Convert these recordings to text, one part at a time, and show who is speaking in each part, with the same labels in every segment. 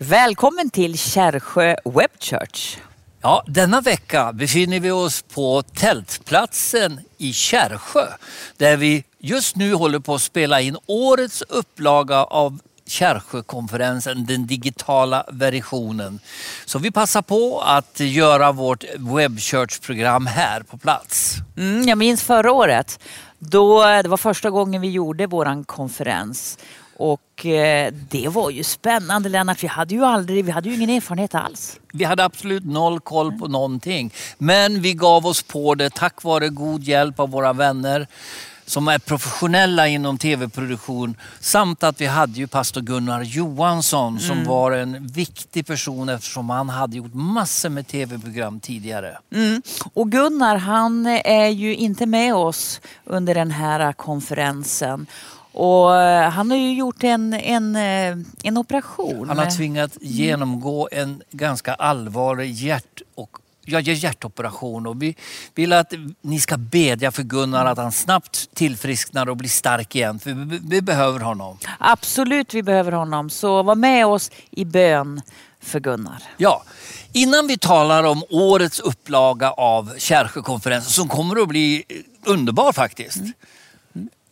Speaker 1: Välkommen till Kärrsjö Web Church.
Speaker 2: Ja, denna vecka befinner vi oss på Tältplatsen i Kärrsjö där vi just nu håller på att spela in årets upplaga av Kärrsjökonferensen, den digitala versionen. Så vi passar på att göra vårt webbchurch-program här på plats.
Speaker 1: Mm, jag minns förra året. Då, det var första gången vi gjorde våran konferens. Och eh, det var ju spännande Lennart. Vi hade ju aldrig, vi hade ju ingen erfarenhet alls.
Speaker 2: Vi hade absolut noll koll på någonting. Men vi gav oss på det tack vare god hjälp av våra vänner som är professionella inom tv-produktion. Samt att vi hade ju pastor Gunnar Johansson som
Speaker 1: Mm.
Speaker 2: var en viktig person eftersom han hade gjort massor med tv-program tidigare.
Speaker 1: Mm. Och Gunnar han är ju inte med oss under den här konferensen. Och eh, han har ju gjort en, en, eh, en operation.
Speaker 2: Han har tvingat genomgå en ganska allvarlig hjärt och Ja, hjärtoperation och vi vill att ni ska bedja för Gunnar att han snabbt tillfrisknar och blir stark igen. För vi, vi behöver honom.
Speaker 1: Absolut, vi behöver honom. Så var med oss i bön för Gunnar.
Speaker 2: Ja, innan vi talar om årets upplaga av Kärrsjökonferensen som kommer att bli eh, underbar faktiskt.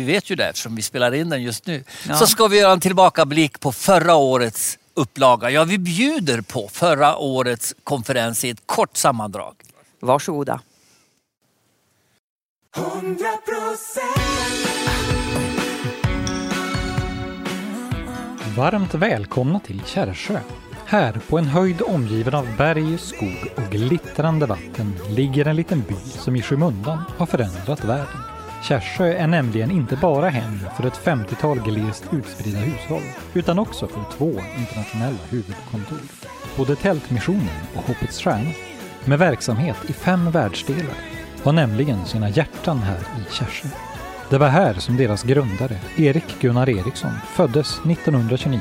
Speaker 2: Vi vet ju det eftersom vi spelar in den just nu.
Speaker 1: Ja.
Speaker 2: Så ska vi göra en tillbakablick på förra årets upplaga. Ja, vi bjuder på förra årets konferens i ett kort sammandrag.
Speaker 1: Varsågoda.
Speaker 3: Varmt välkomna till Kärrsjö. Här på en höjd omgiven av berg, skog och glittrande vatten ligger en liten by som i skymundan har förändrat världen. Kärsö är nämligen inte bara hem för ett 50-tal glest utspridda hushåll, utan också för två internationella huvudkontor. Både Tältmissionen och Hoppets Stjärna, med verksamhet i fem världsdelar, har nämligen sina hjärtan här i Kärsö. Det var här som deras grundare, Erik Gunnar Eriksson, föddes 1929.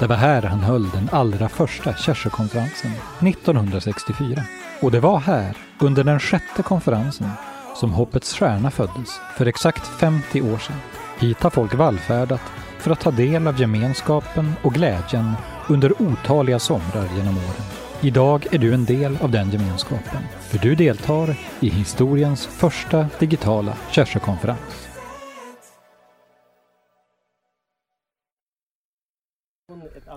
Speaker 3: Det var här han höll den allra första Kärsökonferensen 1964. Och det var här, under den sjätte konferensen, som Hoppets Stjärna föddes för exakt 50 år sedan. Hit har folk vallfärdat för att ta del av gemenskapen och glädjen under otaliga somrar genom åren. Idag är du en del av den gemenskapen, för du deltar i historiens första digitala Kärsökonferens.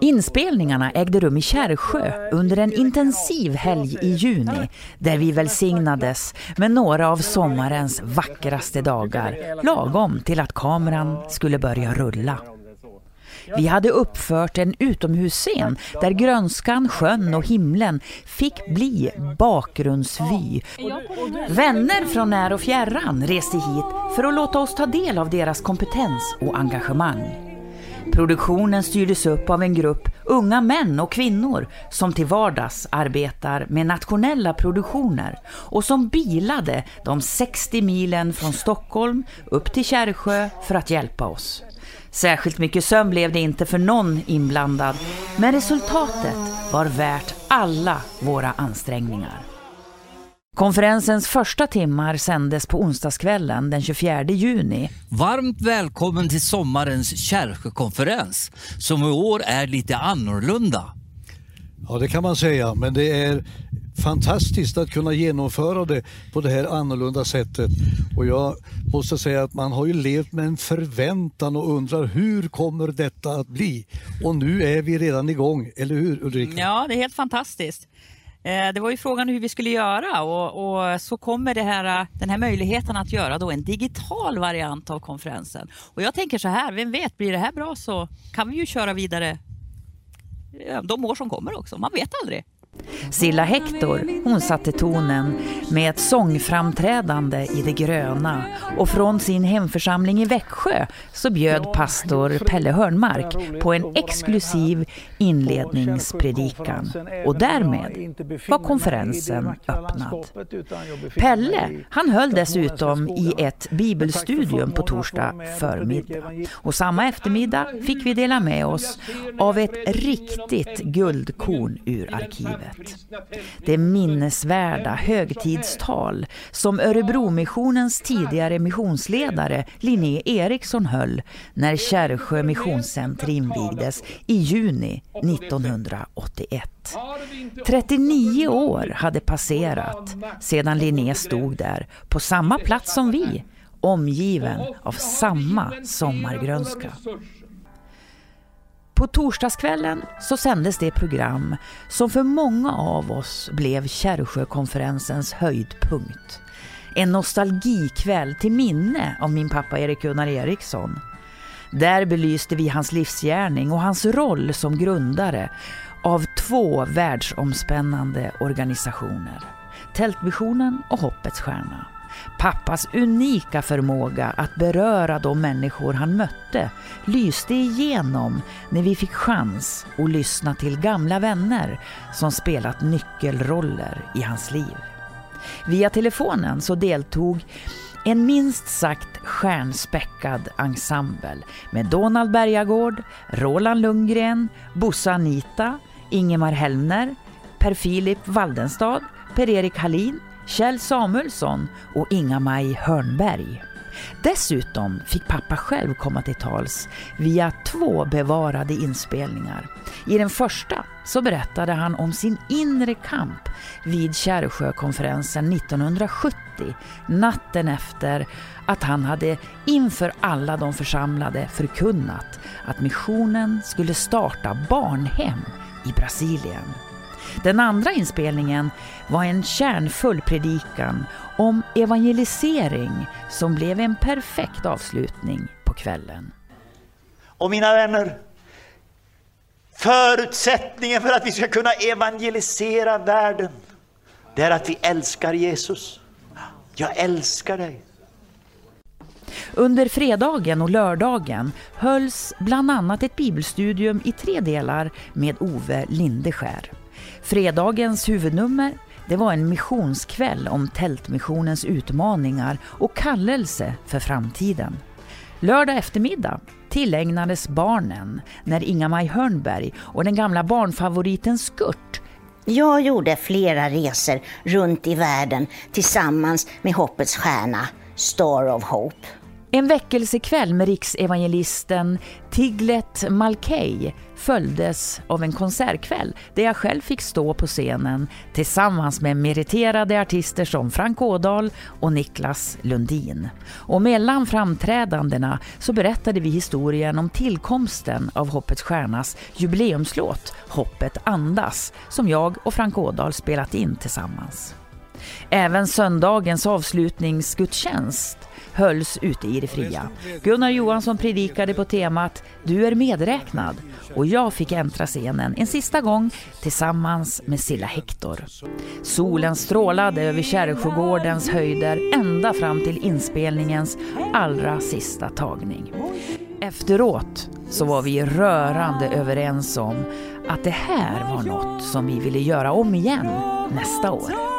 Speaker 1: Inspelningarna ägde rum i Kärrsjö under en intensiv helg i juni där vi välsignades med några av sommarens vackraste dagar lagom till att kameran skulle börja rulla. Vi hade uppfört en utomhusscen där grönskan, sjön och himlen fick bli bakgrundsvy. Vänner från när och fjärran reste hit för att låta oss ta del av deras kompetens och engagemang. Produktionen styrdes upp av en grupp unga män och kvinnor som till vardags arbetar med nationella produktioner och som bilade de 60 milen från Stockholm upp till Kärrsjö för att hjälpa oss. Särskilt mycket sömn blev det inte för någon inblandad, men resultatet var värt alla våra ansträngningar. Konferensens första timmar sändes på onsdagskvällen den 24 juni
Speaker 2: Varmt välkommen till sommarens Kärrsjökonferens som i år är lite annorlunda.
Speaker 4: Ja, det kan man säga, men det är fantastiskt att kunna genomföra det på det här annorlunda sättet. Och jag måste säga att man har ju levt med en förväntan och undrar hur kommer detta att bli? Och nu är vi redan igång, eller hur Ulrika?
Speaker 1: Ja, det är helt fantastiskt. Eh, det var ju frågan hur vi skulle göra och, och så kommer det här, eh, den här möjligheten att göra då en digital variant av konferensen. Och jag tänker så här, vem vet, blir det här bra så kan vi ju köra vidare de år som kommer också. Man vet aldrig. Silla Hector, hon satte tonen med ett sångframträdande i det gröna och från sin hemförsamling i Växjö så bjöd pastor Pelle Hörnmark på en exklusiv inledningspredikan och därmed var konferensen öppnad. Pelle, han höll dessutom i ett bibelstudium på torsdag förmiddag. Och samma eftermiddag fick vi dela med oss av ett riktigt guldkorn ur arkivet. Det minnesvärda högtidstal som Örebromissionens tidigare missionsledare Linné Eriksson höll när Kärrsjö missionscenter invigdes i juni 1981. 39 år hade passerat sedan Linné stod där på samma plats som vi omgiven av samma sommargrönska. På torsdagskvällen så sändes det program som för många av oss blev Kärrsjökonferensens höjdpunkt. En nostalgikväll till minne av min pappa Erik Gunnar Eriksson. Där belyste vi hans livsgärning och hans roll som grundare av två världsomspännande organisationer. Tältvisionen och Hoppets Stjärna. Pappas unika förmåga att beröra de människor han mötte lyste igenom när vi fick chans att lyssna till gamla vänner som spelat nyckelroller i hans liv. Via telefonen så deltog en minst sagt stjärnspäckad ensemble med Donald Bergagård, Roland Lundgren, Bosse Anita, Ingemar Hellner, Per-Filip Waldenstad, Per-Erik Hallin, Kjell Samuelsson och Inga-Maj Hörnberg. Dessutom fick pappa själv komma till tals via två bevarade inspelningar. I den första så berättade han om sin inre kamp vid Kärrsjökonferensen 1970, natten efter att han hade inför alla de församlade förkunnat att missionen skulle starta barnhem i Brasilien. Den andra inspelningen var en kärnfull predikan om evangelisering som blev en perfekt avslutning på kvällen.
Speaker 5: Och mina vänner, förutsättningen för att vi ska kunna evangelisera världen, det är att vi älskar Jesus. Jag älskar dig.
Speaker 1: Under fredagen och lördagen hölls bland annat ett bibelstudium i tre delar med Ove Lindeskär. Fredagens huvudnummer det var en missionskväll om Tältmissionens utmaningar och kallelse för framtiden. Lördag eftermiddag tillägnades barnen när Inga-Maj Hörnberg och den gamla barnfavoriten Skurt
Speaker 6: jag gjorde flera resor runt i världen tillsammans med Hoppets Stjärna, Star of Hope.
Speaker 1: En väckelsekväll med riksevangelisten Tiglet Malkey följdes av en konsertkväll där jag själv fick stå på scenen tillsammans med meriterade artister som Frank Ådahl och Niklas Lundin. Och mellan framträdandena så berättade vi historien om tillkomsten av Hoppets Stjärnas jubileumslåt Hoppet andas som jag och Frank Ådahl spelat in tillsammans. Även söndagens avslutningsgudstjänst hölls ute i det fria. Gunnar Johansson predikade på temat Du är medräknad och jag fick äntra scenen en sista gång tillsammans med Silla Hector. Solen strålade över Kärrsjögårdens höjder ända fram till inspelningens allra sista tagning. Efteråt så var vi rörande överens om att det här var något som vi ville göra om igen nästa år.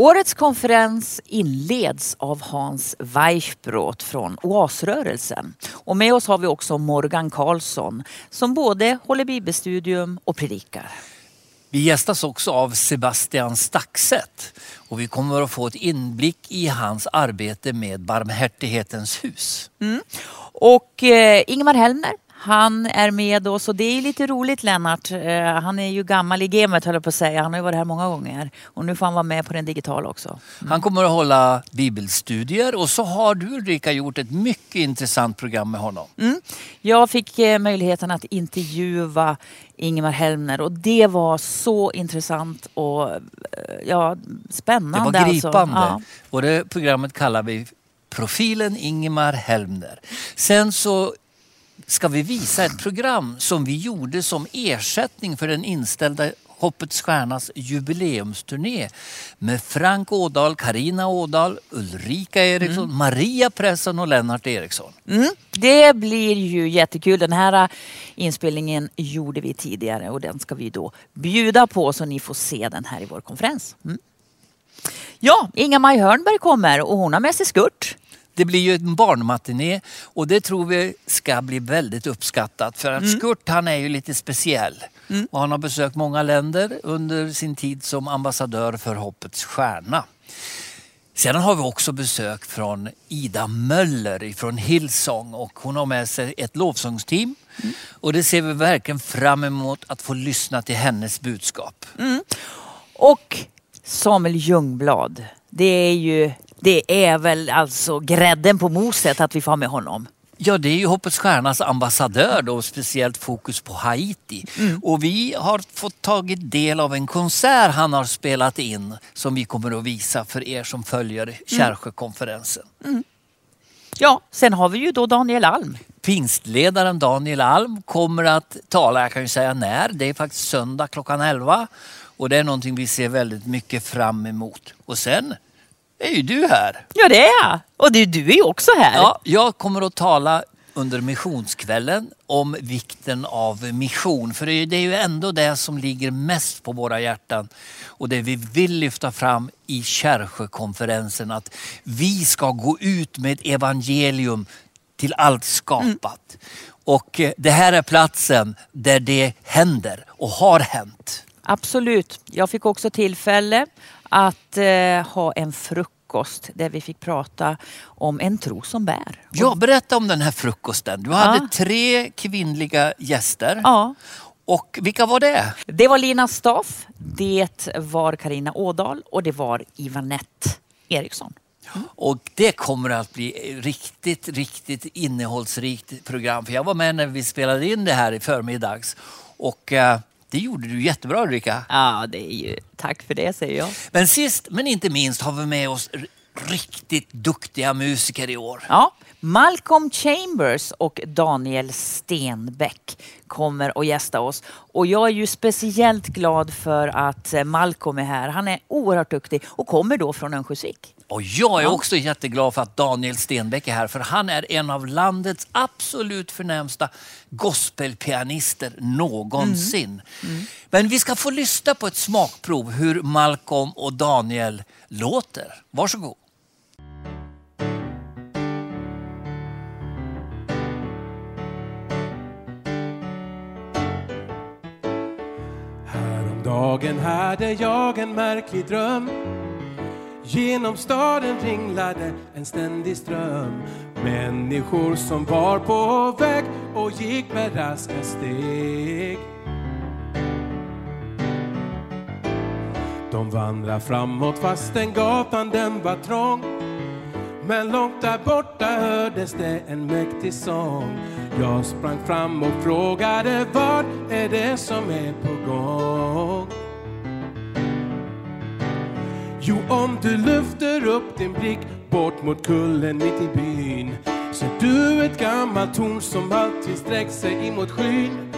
Speaker 1: Årets konferens inleds av Hans Weichbrot från Oasrörelsen. Och med oss har vi också Morgan Karlsson som både håller bibelstudium och predikar.
Speaker 2: Vi gästas också av Sebastian Staxet och vi kommer att få ett inblick i hans arbete med Barmhärtighetens hus.
Speaker 1: Mm. Och eh, Ingmar Hellner han är med oss och det är lite roligt Lennart. Eh, han är ju gammal i gamet höll jag på att säga. Han har ju varit här många gånger. Och nu får han vara med på den digitala också.
Speaker 2: Mm. Han kommer att hålla bibelstudier och så har du Ulrika gjort ett mycket intressant program med honom.
Speaker 1: Mm. Jag fick eh, möjligheten att intervjua Ingemar Helmner och det var så intressant och eh, ja, spännande.
Speaker 2: Det var gripande.
Speaker 1: Alltså.
Speaker 2: Ja. Och det programmet kallar vi Profilen Ingemar Helmner. Sen så ska vi visa ett program som vi gjorde som ersättning för den inställda Hoppets Stjärnas jubileumsturné med Frank Ådahl, Karina Ådahl, Ulrika Eriksson,
Speaker 1: Mm.
Speaker 2: Maria Presson och Lennart Eriksson.
Speaker 1: Det blir ju jättekul. Den här äh, inspelningen gjorde vi tidigare och den ska vi då bjuda på så ni får se den här i vår konferens. Mm. Ja, Inga-Maj Hörnberg kommer och hon har med sig skurt.
Speaker 2: Det blir ju en barnmatiné och det tror vi ska bli väldigt uppskattat för att Skurt han är ju lite speciell. Och han har besökt många länder under sin tid som ambassadör för Hoppets Stjärna. Sedan har vi också besök från Ida Möller från Hillsong och hon har med sig ett lovsångsteam. Och det ser vi verkligen fram emot att få lyssna till hennes budskap.
Speaker 1: Och Samuel Ljungblad. Det är ju det är väl alltså grädden på moset att vi får ha med honom.
Speaker 2: Ja, det är ju Hoppets Stjärnas ambassadör då, speciellt fokus på Haiti. Och vi har fått tagit del av en konsert han har spelat in som vi kommer att visa för er som följer Kärrsjökonferensen.
Speaker 1: Ja, sen har vi ju då Daniel Alm.
Speaker 2: Pingstledaren Daniel Alm kommer att tala, jag kan ju säga när, det är faktiskt söndag klockan 11. Och det är någonting vi ser väldigt mycket fram emot. Och sen är ju du här.
Speaker 1: Ja, det är jag. Och du, du är ju också här.
Speaker 2: Ja, jag kommer att tala under missionskvällen om vikten av mission. För det är det ju ändå det som ligger mest på våra hjärtan. Och det vi vill lyfta fram i Kärrsjökonferensen. Att vi ska gå ut med evangelium till allt skapat. Och eh, det här är platsen där det händer och har hänt.
Speaker 1: Absolut. Jag fick också tillfälle att eh, ha en frukost där vi fick prata om en tro som bär.
Speaker 2: Ja, berätta om den här frukosten. Du hade
Speaker 1: Ja.
Speaker 2: tre kvinnliga gäster.
Speaker 1: Ja,
Speaker 2: Och vilka var det?
Speaker 1: det var Lina Staff, det var Karina Ådahl och det var Ivanette Eriksson.
Speaker 2: Och det kommer att bli riktigt, riktigt innehållsrikt program. För jag var med när vi spelade in det här i förmiddags. Och eh, det gjorde du jättebra Ulrika.
Speaker 1: Ja, det är ju tack för det säger jag.
Speaker 2: Men sist men inte minst har vi med oss riktigt duktiga musiker i år.
Speaker 1: Ja, Malcolm Chambers och Daniel Stenbeck kommer att gästa oss. Och jag är ju speciellt glad för att eh, Malcolm är här. Han är oerhört duktig och kommer då från Örnsköldsvik.
Speaker 2: Och jag är också jätteglad för att Daniel Stenbeck är här för han är en av landets absolut förnämsta gospelpianister någonsin. Men vi ska få lyssna på ett smakprov hur Malcolm och Daniel låter. Varsågod.
Speaker 7: Häromdagen hade jag en märklig dröm Genom staden ringlade en ständig ström. Människor som var på väg och gick med raska steg. De vandrar framåt fastän gatan den var trång. Men långt där borta hördes det en mäktig sång. Jag sprang fram och frågade vad är det som är på gång? Jo, om du lyfter upp din blick bort mot kullen mitt i byn ser du ett gammalt torn som alltid sträckt sig emot skyn.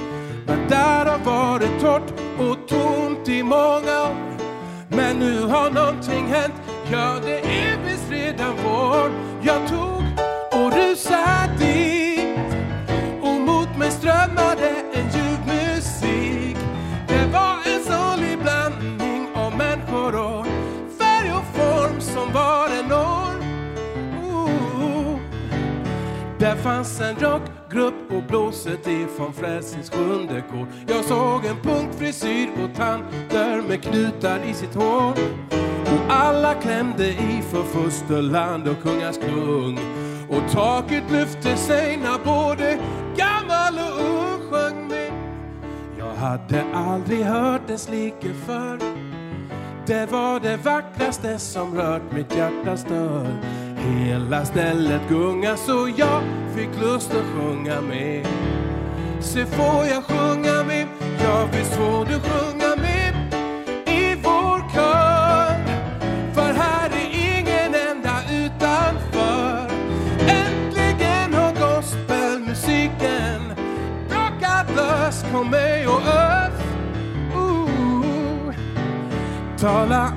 Speaker 7: Men där har varit torrt och tomt i många år. Men nu har någonting hänt, ja det är visst redan vår. Jag tog och rusade dit och mot mig strömmade Där fanns en rockgrupp och blåset ifrån Frälsnings sjunde kår. Jag såg en punktfrisyr och tanter med knutar i sitt hår. Och alla klämde i för fosterland och kungars kung. Och taket lyfte sig när både gammal och ung sjöng med. Jag hade aldrig hört dess like förr. Det var det vackraste som rört mitt hjärtas dörr. Hela stället gunga så jag fick lust att sjunga med. Se får jag sjunga med? Ja visst får du sjunga med i vår kör. För här är ingen enda utanför. Äntligen har gospelmusiken brakat lös. på mig och ös. Tala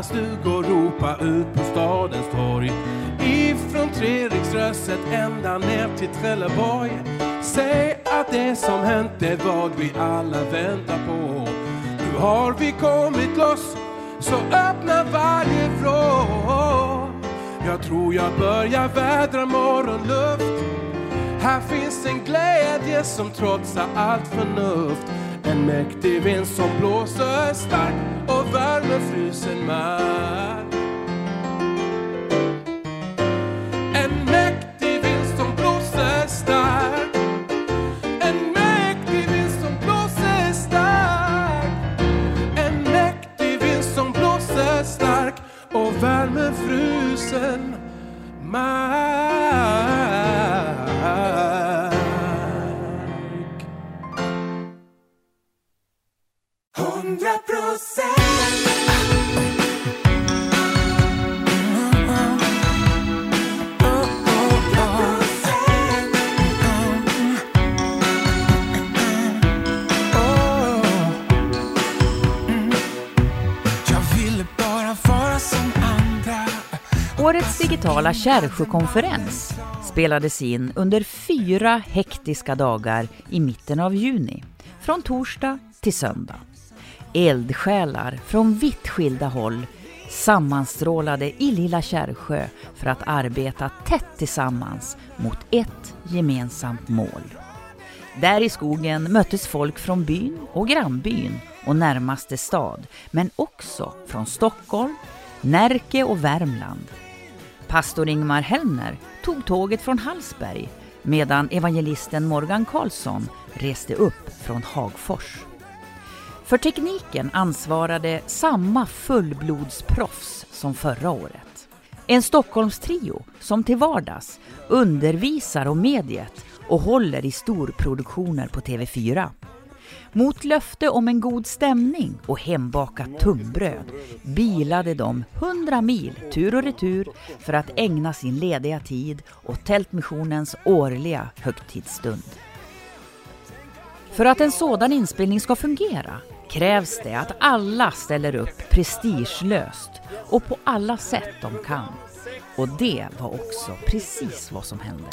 Speaker 7: i stugor, ropa ut på stadens torg. Ifrån Treriksröset ända ner till Trelleborg. Säg att det som hänt är vad vi alla väntar på. Nu har vi kommit loss, så öppna varje vrå. Jag tror jag börjar vädra morgonluft. Här finns en glädje som trotsar allt förnuft. En mäktig vind som blåser starkt värme frusen
Speaker 8: my.
Speaker 1: Årets digitala Kärrsjökonferens spelades in under fyra hektiska dagar i mitten av juni, från torsdag till söndag. Eldsjälar från vitt skilda håll sammanstrålade i Lilla Kärrsjö för att arbeta tätt tillsammans mot ett gemensamt mål. Där i skogen möttes folk från byn och grannbyn och närmaste stad, men också från Stockholm, Närke och Värmland. Pastor Ingmar Hellner tog tåget från Hallsberg medan evangelisten Morgan Karlsson reste upp från Hagfors. För tekniken ansvarade samma fullblodsproffs som förra året. En Stockholmstrio som till vardags undervisar om mediet och håller i storproduktioner på TV4. Mot löfte om en god stämning och hembakat tunnbröd bilade de 100 mil tur och retur för att ägna sin lediga tid åt Tältmissionens årliga högtidsstund. För att en sådan inspelning ska fungera krävs det att alla ställer upp prestigelöst och på alla sätt de kan. Och det var också precis vad som hände.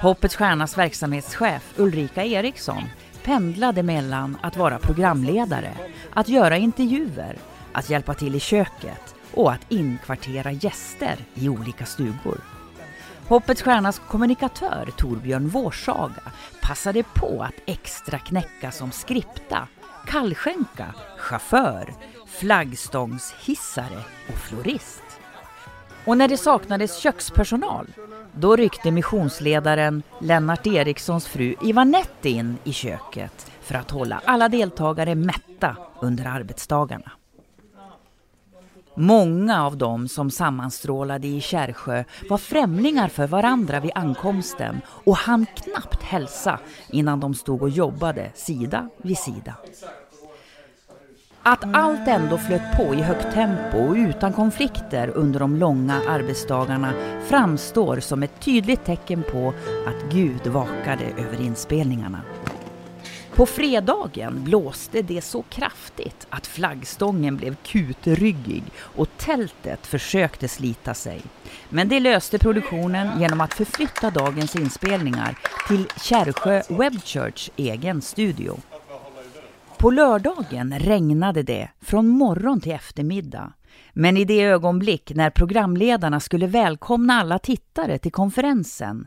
Speaker 1: Hoppets Stjärnas verksamhetschef Ulrika Eriksson pendlade mellan att vara programledare, att göra intervjuer, att hjälpa till i köket och att inkvartera gäster i olika stugor. Hoppets Stjärnas kommunikatör Torbjörn Vårsaga passade på att extra knäcka som skripta, kallskänka, chaufför, flaggstångshissare och florist. Och när det saknades kökspersonal, då ryckte missionsledaren Lennart Erikssons fru Ivanette in i köket för att hålla alla deltagare mätta under arbetsdagarna. Många av dem som sammanstrålade i Kärrsjö var främlingar för varandra vid ankomsten och hann knappt hälsa innan de stod och jobbade sida vid sida. Att allt ändå flöt på i högt tempo och utan konflikter under de långa arbetsdagarna framstår som ett tydligt tecken på att Gud vakade över inspelningarna. På fredagen blåste det så kraftigt att flaggstången blev kutryggig och tältet försökte slita sig. Men det löste produktionen genom att förflytta dagens inspelningar till Kärrsjö Webchurch egen studio. På lördagen regnade det från morgon till eftermiddag. Men i det ögonblick när programledarna skulle välkomna alla tittare till konferensen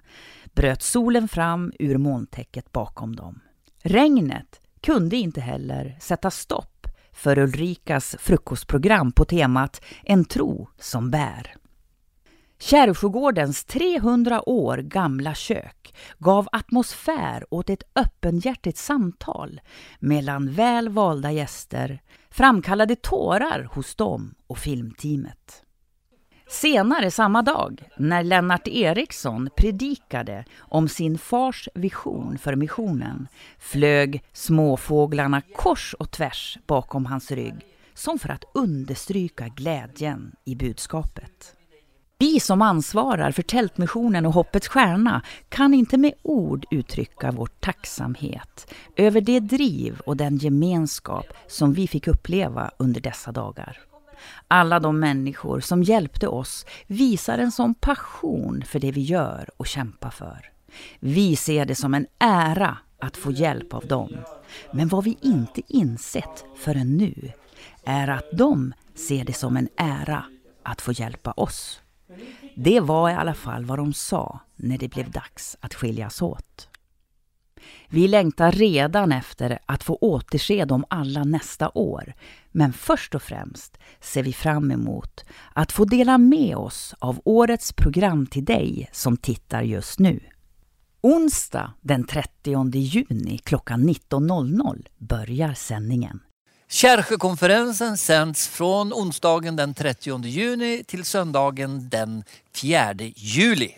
Speaker 1: bröt solen fram ur molntäcket bakom dem. Regnet kunde inte heller sätta stopp för Ulrikas frukostprogram på temat En tro som bär. Kärrsjögårdens 300 år gamla kök gav atmosfär åt ett öppenhjärtigt samtal mellan väl valda gäster, framkallade tårar hos dem och filmteamet. Senare samma dag, när Lennart Eriksson predikade om sin fars vision för missionen, flög småfåglarna kors och tvärs bakom hans rygg, som för att understryka glädjen i budskapet. Vi som ansvarar för Tältmissionen och Hoppets Stjärna kan inte med ord uttrycka vår tacksamhet över det driv och den gemenskap som vi fick uppleva under dessa dagar. Alla de människor som hjälpte oss visar en sån passion för det vi gör och kämpar för. Vi ser det som en ära att få hjälp av dem. Men vad vi inte insett förrän nu är att de ser det som en ära att få hjälpa oss. Det var i alla fall vad de sa när det blev dags att skiljas åt. Vi längtar redan efter att få återse dem alla nästa år. Men först och främst ser vi fram emot att få dela med oss av årets program till dig som tittar just nu. Onsdag den 30 juni klockan 19.00 börjar sändningen.
Speaker 2: Kärrsjökonferensen sänds från onsdagen den 30 juni till söndagen den 4 juli.